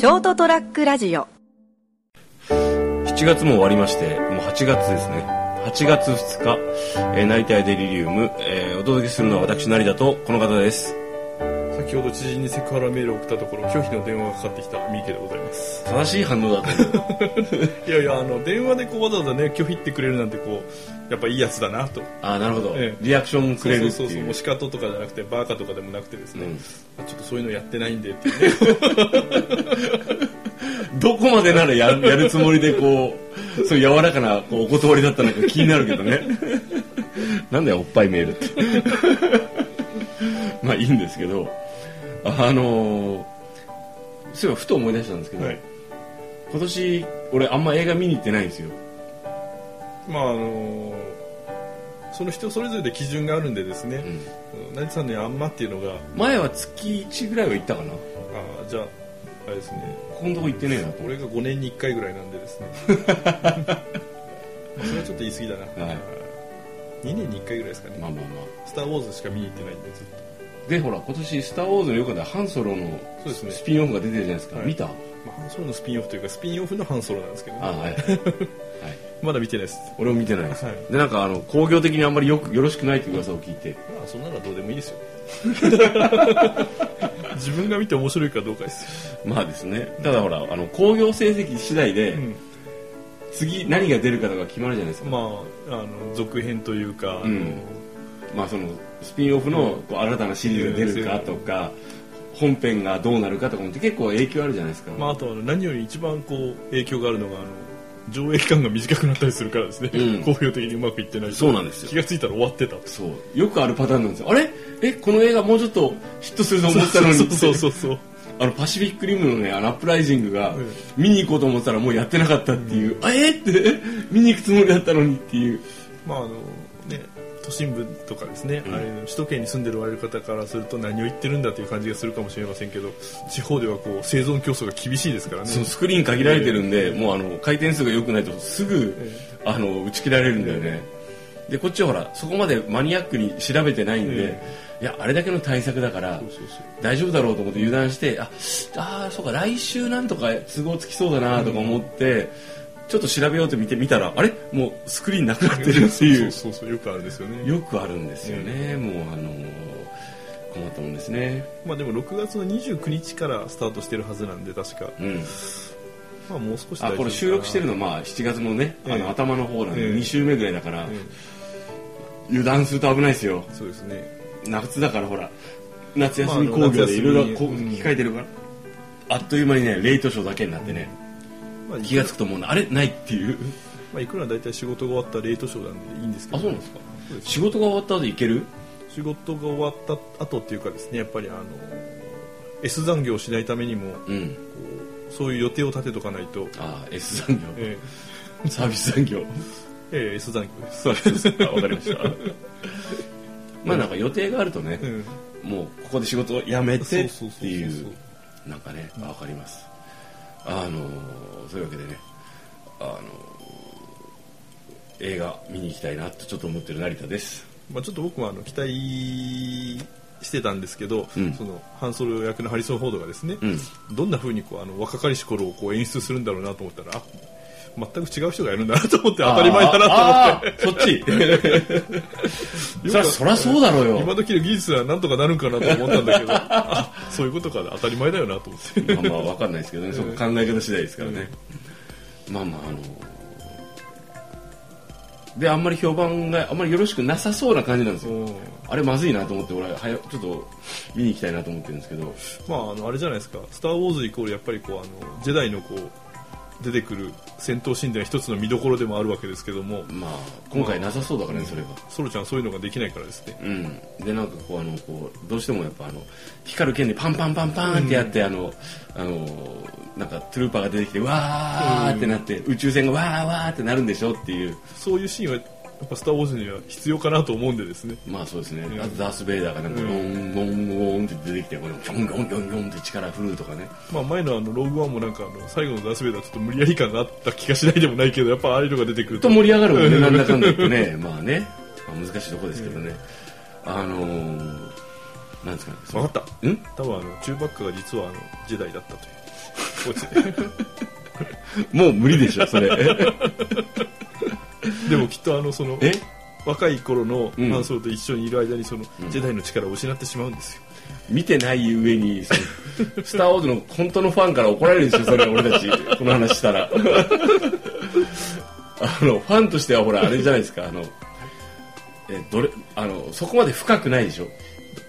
ショートトラックラジオ。7月も終わりましてもう8月ですね。8月2日、えー、成田デリリウム、えーお届けするのは私成田とこの方です。先ほど知人にセクハラメールを送ったところ拒否の電話がかかってきた三池でございます。正しい反応だと。思 ういやいやあの電話でこうわざわざね拒否ってくれるなんてこうやっぱいいやつだなと。ああなるほど、ええ。リアクションくれるそうそう。そういうもうシカトとかじゃなくてバーカとかでもなくてですね、うん。ちょっとそういうのやってないんでっていうね。どこまでならややるつもりでこうそういう柔らかなこうお断りだったのか気になるけどね。なんだよおっぱいメールって。まあいいんですけどあのーそういえばふと思い出したんですけど、はい。今年俺あんま映画見に行ってないんですよ。まああのその人それぞれで基準があるんでですね、成田さんにあんまっていうのが。前は月1ぐらいは行ったかな。こあじゃああれですね。このとこ行ってねえなと。俺が5年に1回ぐらいなんでですね。ま あそれはちょっと言い過ぎだな、はい。2年に1回ぐらいですかね、まあまあまスター・ウォーズしか見に行ってないんでずっと。あでほら今年「スター・ウォーズ」の横でハンソロのそうですね。スピンオフが出てるじゃないですか、はい。見た？まあ、ハンソロのスピンオフというかスピンオフのハンソロなんですけど、ね、あはい、はい、まだ見てないです。俺も見てないです、はい。でなんかあの興行的にあんまりよくよろしくないっていう噂を聞いて。まあそんなのはどうでもいいですよ。自分が見て面白いかどうかですよ、まあですね。ただほらあの興行成績次第で、うん。次何が出るかとか決まるじゃないですか、まああの続編というか、うん。まあそのスピンオフのこう新たなシリーズが出るかとか、本編がどうなるかとかも結構影響あるじゃないですか、まあ、あとは何より一番こう影響があるのがあの上映期間が短くなったりするからですね、うん。好評的にうまくいってないと。そうなんですよ。気がついたら終わってたそう。よくあるパターンなんですよ。あれ？えこの映画もうちょっとヒットすると思ったのに。そうそうそうそう あのパシフィックリムのねあのアップライジングがうん。見に行こうと思ったらもうやってなかったっていう、あえ？ーって？見に行くつもりだったのにっていう。まああのね都心部とかですね、うん。あれ首都圏に住んでる我々方からすると何を言ってるんだという感じがするかもしれませんけど地方ではこう生存競争が厳しいですからね。そのスクリーン限られてるんで、もうあの回転数が良くないとすぐ、あの打ち切られるんだよね、でこっちはほらそこまでマニアックに調べてないんで、えいやあれだけの対策だから大丈夫だろうと思って油断してああーそうか来週なんとか都合つきそうだなとか思って、ちょっと調べようと見てみたらあれ？もうスクリーンなくなってるっていう。そうそうよくあるんですよねよくあるんですよね、もうあの困ったもんですねまあでも6月の29日からスタートしてるはずなんで確かうんまあもう少しあこれ収録してるのまあ7月のね、あええの頭の方なんで2週目ぐらいだから、油断すると危ないですよそうですね夏だからほら夏休み工業でいろいろ控えてるから、あっという間にねレイトショーだけになってね、まあ気が付くと思うのあれ？ないっていう。まあいくら大体仕事が終わったレートショーなんでいいんですけど。あそうなんですか？仕事が終わった後行ける？仕事が終わった後っていうかですねやっぱりあの S 残業をしないためにもうん。こうそういう予定を立てとかないと、ああ S 産業、えサービス産業。えええ S 残業です、そうですか？わかりました。まあなんか予定があるとね、うん。もうここで仕事を辞めてっていう。なんかねわかりますあのそういうわけでねあの映画見に行きたいなとちょっと思ってる成田です。まあ、ちょっと僕もあの期待してたんですけど、うん。そのハンソロ役のハリソン・フォードがですね、うん。どんな風にこうあの若かりし頃をこう演出するんだろうなと思ったらあ全く違う人がやるんだなと思って当たり前だなと思って。そっち。そりゃそりゃそうだろうよ。今時の技術はなんとかなるんかなと思ったんだけど。あ そういうことか当たり前だよなと思って。まあまあわかんないですけどね、そこ考え方次第ですからね、まあまああのであんまり評判があんまりよろしくなさそうな感じなんですよ。うん。あれまずいなと思って俺はちょっと見に行きたいなと思ってるんですけど。まああのあれじゃないですか「スター・ウォーズ」イコールやっぱりこうあのジェダイのこう出てくる戦闘シーンでは一つの見どころでもあるわけですけども。まあ今回なさそうだからねそれがソロちゃんそういうのができないからですねうん。でなんかこうあのこうどうしてもやっぱあの光る剣でパンパンパンパンってやって、あのあのなんかトゥルーパーが出てきてわーってなって、宇宙船がわーわーってなるんでしょっていう。そういうシーンはやっぱ「スター・ウォーズ」には必要かなと思うんでですね。まあそうですね、んあとダース・ベイダーがなんかゴンゴンゴンって出てきてこのギョンギョンギョンギョンって力振るうとかね。まあ、前のあのローグワンもなんかあの最後のダース・ベイダーちょっと無理やり感があった気がしないでもないけどやっぱああいうのが出てくると。盛り上がるもんね なんだかんだ言ってね。まあね、まあ、難しいとこですけどね、あのー、なんですかね。分かった。ん？多分あのチューバックが実はあのジェダイだったという。もう無理でしょそれ でもきっとあのそのえ？若い頃のうん。ハンソロと一緒にいる間にその、うん。ジェダイの力を失ってしまうんですよ。見てない上にそのスター・ウォーズの本当のファンから怒られるでしょそれ俺たち。この話したら。あのファンとしてはほらあれじゃないですか。あのえどれあのそこまで深くないでしょ。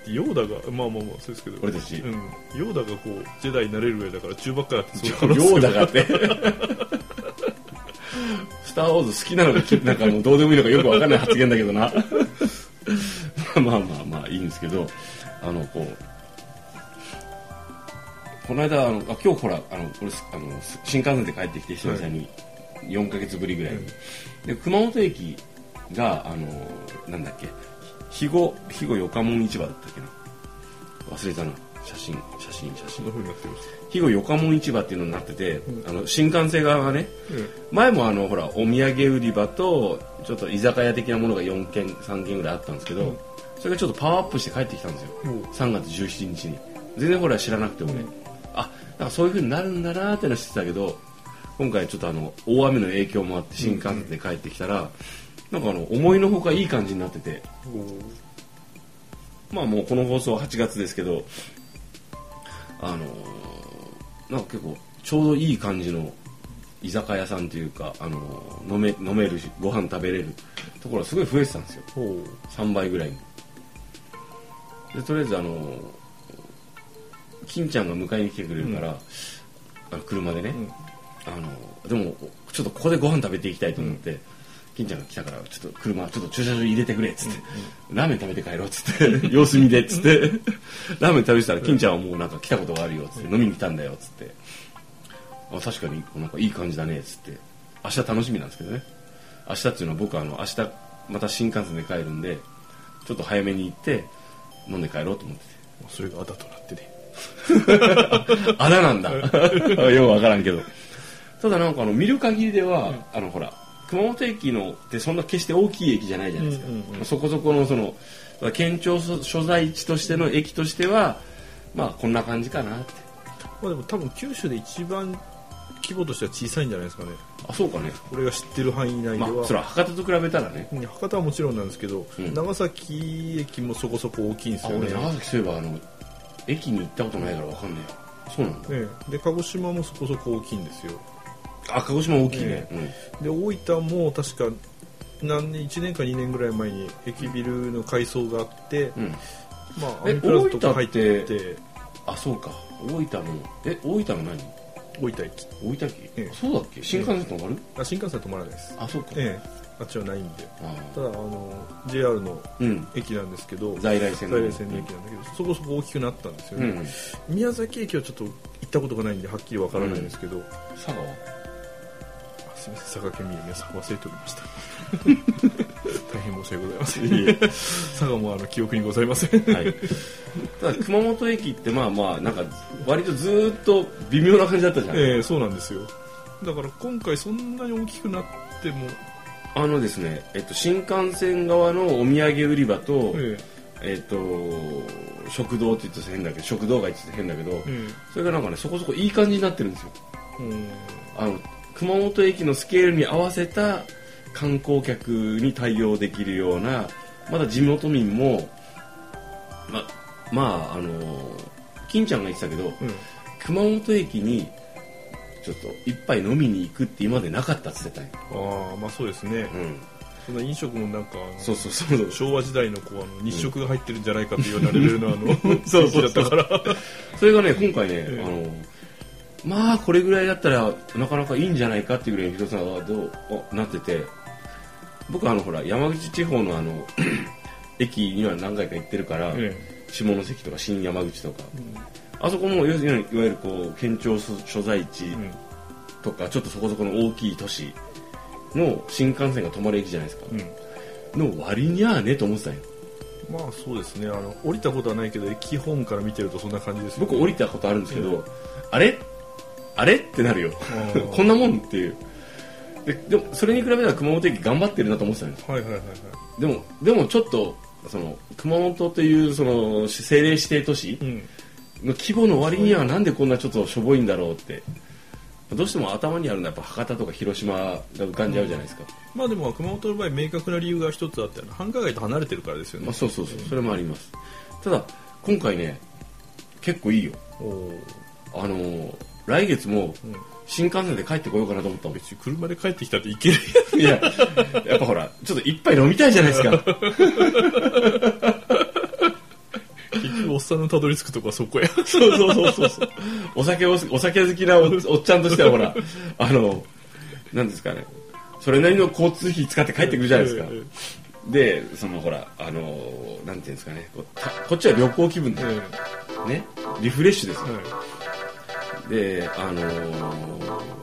ヨーダがまあまあまあそうですけど。俺たち。うん、ヨーダがこうジェダイになれる上だから中ばっかだって ヨーダがって スター・ウォーズ好きなのかきなんかもうどうでもいいのかよくわかんない発言だけどな。まあまあまあいいんですけどあのこうこの間あのあ今日ほらあの俺あの新幹線で帰ってきて久々に。4ヶ月ぶりぐらいに、で熊本駅があのなんだっけ肥後肥後よかもん市場だったっけな。忘れたな。写真写真写真。そんな風になってまし肥後よかもん市場っていうのになってて、あの新幹線側がねた、うん。前もあのほらお土産売り場とちょっと居酒屋的なものが4軒3軒ぐらいあったんですけど、うん。それがちょっとパワーアップして帰ってきたんですよ。もう。3月17日に。全然ほら知らなくてもね、あなんかそういう風になるんだなーってのは知ってたけど今回ちょっとあの大雨の影響もあって新幹線で帰ってきたら、なんかあの思いのほかいい感じになってて。まあもうこの放送は8月ですけどあのーなんか結構ちょうどいい感じの居酒屋さんというか、あのー飲め飲めるしご飯食べれるところがすごい増えてたんですよ。ほう。3倍ぐらいに。でとりあえずあのー金ちゃんが迎えに来てくれるから、あの車でね、ん。あのでもちょっとここでご飯食べていきたいと思って、金ちゃんが来たからちょっと車ちょっと駐車場入れてくれっつって、ラーメン食べて帰ろうっつって。様子見でっつって。ラーメン食べてたら金ちゃんはもうなんか来たことがあるよっつって。飲みに来たんだよっつって。あ確かになんかいい感じだねっつって。明日楽しみなんですけどね。明日っていうのは僕はあの明日また新幹線で帰るんでちょっと早めに行って飲んで帰ろうと思ってて。それがあだとなってね。あだなんだ。よくわからんけど。ただなんかあの見る限りでは、あのほら熊本駅のってそんな決して大きい駅じゃないじゃないですか、うんうんうん。そこそこのその県庁所所在地としての駅としてはまあこんな感じかなって。まあでも多分九州で一番規模としては小さいんじゃないですかね。あそうかね。俺が知ってる範囲内では、まあそれは博多と比べたらね。うん博多はもちろんなんですけど、うん。長崎駅もそこそこ大きいんですよね。長崎そういえばあの駅に行ったことないからわかんない。そうなんだええ。で鹿児島もそこそこ大きいんですよあ鹿児島大きいね、で大分も確か何年1年か2年ぐらい前に駅ビルの改装があって、うん、うん、まあ、えアミプラザとか入っててあそうか。大分のえ大分の何？大分駅。大分駅、ええ。そうだっけ？新幹線止まる、あ新幹線は止まらないです。あそうか、ええ。あっちはないんで。あただあの JR のうん。駅なんですけど在来線の在来線の駅なんだけど、そこそこ大きくなったんですよね、うん。宮崎駅はちょっと行ったことがないんではっきりわからないんですけど、佐賀は？あすみません佐賀県民の皆さん忘れておりました。大変申し訳ございません。いえ佐賀もあの記憶にございません。はい。ただ熊本駅ってまあまあなんか割とずーっと微妙な感じだったじゃん、ええそうなんですよ。だから今回そんなに大きくなっても、あのですね、えっと、新幹線側のお土産売り場と、ええ。っと食堂って言って変だけど食堂街って言って変だけど、ええ。それがなんかねそこそこいい感じになってるんですよ。えうん。あの熊本駅のスケールに合わせた観光客に対応できるようなまだ地元民もままああの金ちゃんが言ってたけどうん。熊本駅にちょっと一杯飲みに行くって今までなかったっつってたんよ、ああまあそうですね、うん、そんな飲食もなんかそうそうそう昭和時代のこうあの日食が入ってるんじゃないかというようなレベルのあの そうそうだったから。それがね今回ね、ええあのまあこれぐらいだったらなかなかいいんじゃないかっていうぐらいの広さがどうあなってて。僕あのほら山口地方のあの 駅には何回か行ってるから、え下関とか新山口とか。えあそこも要するにいわゆるこう県庁所在地うん。うんとか、ちょっとそこそこの大きい都市の新幹線が止まる駅じゃないですか、うん。の割にはねと思ってたんよ。まあそうですね。あの降りたことはないけど駅本から見てるとそんな感じですよ、僕降りたことあるんですけど、うんあれあれ？ってなるよ。こんなもんっていう。ででもそれに比べたら熊本駅頑張ってるなと思ってたんですはいはいはいはい。でもでもちょっとその熊本というその政令指定都市うん。の規模の割にはなんでこんなちょっとしょぼいんだろうって。どうしても頭にあるのはやっぱ博多とか広島が浮かんじゃうじゃないですか、まあでも熊本の場合明確な理由が一つあって繁華街と離れてるからですよね、まあ、そうそうそう。それもあります。ただ今回ね結構いいよ。あのー来月もうん。新幹線で帰ってこようかなと思ったもん別に車で帰ってきたって行けるいややっぱほらちょっと一杯飲みたいじゃないですか。結局おっさんのたどり着くとこはそこや。そうそうそうそうそう。お酒をお酒好きなおおっちゃんとしてはほらあのなんですかね。それなりの交通費使って帰ってくるじゃないですか、えでそのほらあのなんていうんですかね。こっちは旅行気分で。ええね。リフレッシュですよ。えはいであのー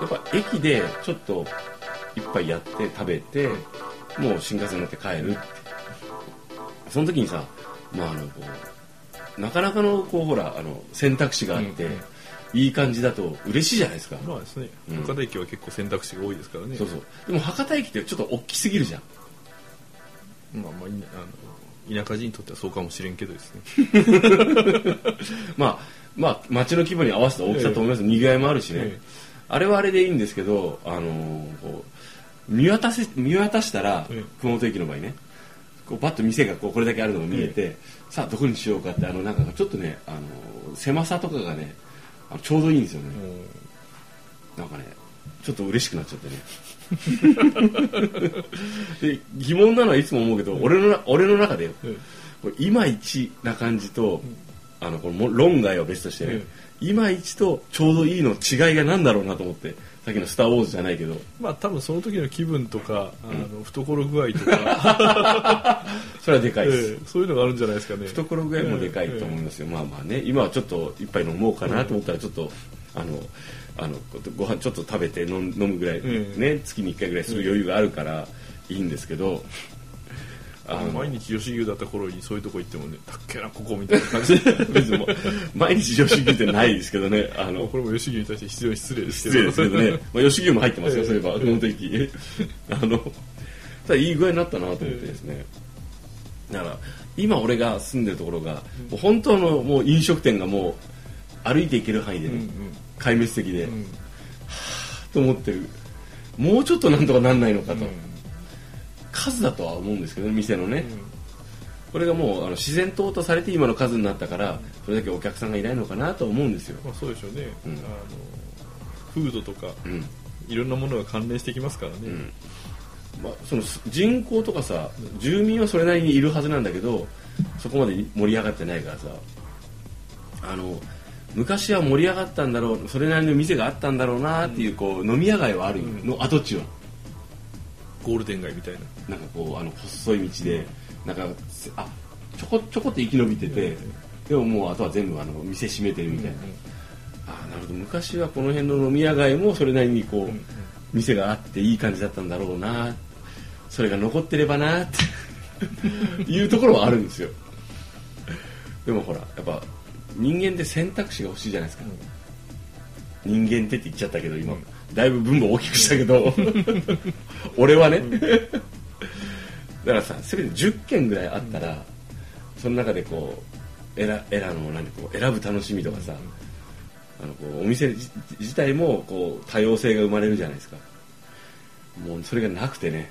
やっぱ駅でちょっと一杯やって食べてもう新幹線乗って帰るって。その時にさまああのこうなかなかのこうほらあの選択肢があって、うんうん。いい感じだと嬉しいじゃないですか、まあですね。うん。博多駅は結構選択肢が多いですからね。そうそう。でも博多駅ってちょっと大きすぎるじゃん。まあまあいなあの田舎人にとってはそうかもしれんけどですね。まあまあ街の規模に合わせた大きさと思います、にぎわいもあるしね、ええ。あれはあれでいいんですけど、あのー見渡せ見渡したら、ええ。熊本駅の場合ねこうバッと店がこうこれだけあるのが見えて、さあどこにしようかってあのなんかちょっとね、あのー狭さとかがねちょうどいいんですよね、なんかねちょっと嬉しくなっちゃってねで疑問なのはいつも思うけど、俺のな俺の中でよ。えこれいまいちな感じと、あのこのも論外は別としてね、えいまいちとちょうどいいの違いが何だろうなと思ってさっきの「スター・ウォーズ」じゃないけど。まあ多分その時の気分とかあの懐具合とか、それはでかいです、ええそういうのがあるんじゃないですかね。懐具合もでかいと思いますよ、まあまあね今はちょっと一杯飲もうかなと思ったらちょっと、あのあのご飯ちょっと食べて飲むぐらい、えね月に1回ぐらいする余裕があるからいいんですけど、あの毎日吉牛だった頃にそういうとこ行ってもねたっけなここみたいな感じ。で 別にもう毎日女子牛ってないですけどねあの。これも吉牛に対して非常に失礼ですけ失ど礼ですけどね、まあ、吉牛も入ってますよ、ええ。そういえば、この時。あの、ただいい具合になったなと思ってですね。だから、今俺が住んでるところが、もう本当のもう飲食店がもう歩いていける範囲でね、うん壊滅的で、うんうんと思ってる。もうちょっとなんとかなんないのかと。うん数だとは思うんですけどね、店のね。これがもうあの自然淘汰されて今の数になったから、それだけお客さんがいないのかなと思うんですよ。まあ、そうでしょうね、うんあのフードとかうん。いろんなものが関連してきますからね、うんまあ、その人口とかさ住民はそれなりにいるはずなんだけどそこまで盛り上がってないからさあの昔は盛り上がったんだろうそれなりの店があったんだろうなっていうこう飲み屋街はあるの跡地はゴールデン街みたいな。なんかこうあの細い道でなんかあちょこちょこって生き延びててでももうあとは全部あの店閉めてるみたいな、あなるほど。昔はこの辺の飲み屋街もそれなりにこう、店があっていい感じだったんだろうなそれが残ってればなっていうところはあるんですよ。でもほらやっぱ人間って選択肢が欲しいじゃないですか、人間ってって言っちゃったけど今、だいぶ分母大きくしたけど。俺はね、だからさせめて10件ぐらいあったら、その中でこう選選の何こう選ぶ楽しみとかさ、あのこうお店自自体もこう多様性が生まれるじゃないですか。もうそれがなくてね。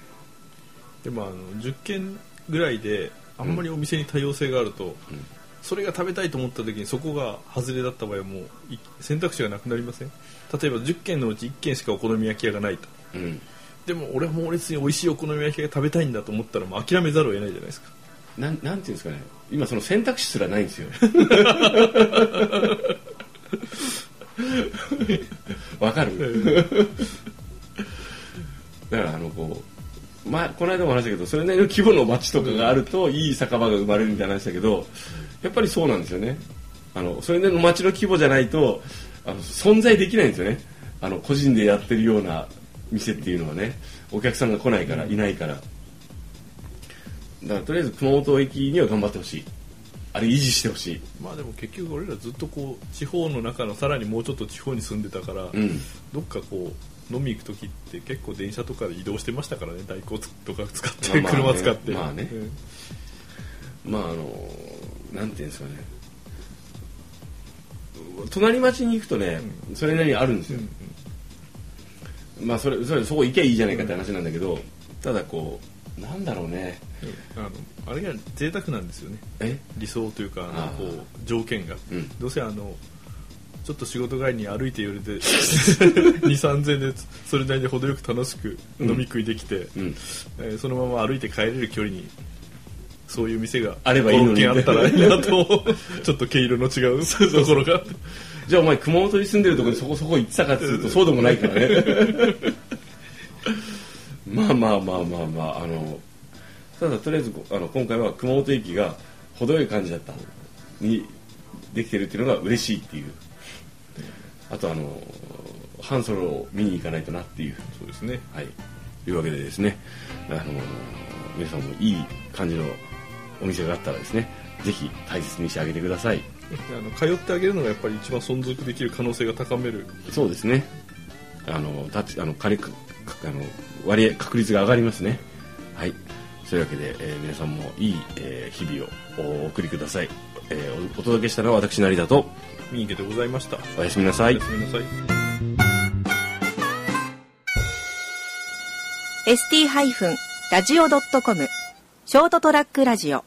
でもあの10軒ぐらいであんまりお店に多様性があると、それが食べたいと思った時にそこが外れだった場合はもうい選択肢がなくなりません？例えば10軒のうち1軒しかお好み焼き屋がないと。うん。でも俺は猛烈に美味しいお好み焼きが食べたいんだと思ったらもう諦めざるを得ないじゃないですか。なんなんていうんですかね。今その選択肢すらないんですよ。わかる？だからあのこう前この間も話したけどそれなりの規模の街とかがあるといい酒場が生まれるみたいな話だけどやっぱりそうなんですよね。あのそれなりの街の規模じゃないとあの存在できないんですよね。あの個人でやってるような店っていうのはね。お客さんが来ないからいないから。だからとりあえず熊本駅には頑張ってほしい。あれ維持してほしい。まあでも結局俺らずっとこう地方の中のさらにもうちょっと地方に住んでたから、うん。どっかこう飲み行く時って結構電車とかで移動してましたからね代行とか使って、まあまあね車使って、まあねうんまああのなんていうんですかね。隣町に行くとね、それなりにあるんですよ、まあそれそれそこ行けばいいじゃないかって話なんだけど、ただこうなんだろうね。あのあれが贅沢なんですよね。え？理想というかあのこう条件が、うん。どうせあのちょっと仕事帰りに歩いて寄れて2 3 0 0円でそれなりに程よく楽しく飲み食いできて、うん。えーそのまま歩いて帰れる距離にそういう店があればいいのに。5 6軒あったらいいなと。ちょっと毛色の違うところが。じゃあお前熊本に住んでるところにそこそこ行ってたかっていうとそうでもないからね。まあまあまあまあまああのただとりあえずあの今回は熊本駅が程よい感じだった。にできてるっていうのが嬉しいっていう。あとあのハンソロを見に行かないとなっていう。そうですね。はい。というわけでですね。あの皆さんもいい感じのお店があったらですねぜひ大切にしてあげてくださいあの通ってあげるのがやっぱり一番存続できる可能性が高めるそうですね。あの、たち、あの、仮か、かあの、割合、確率が上がりますね。はい。そういうわけで、えー皆さんもいい、えー日々をお送りください。えーおお届けしたのは私、成田と、三池でございましたおやすみなさいおや。すみなさい ST-radio.com ショートトラックラジオ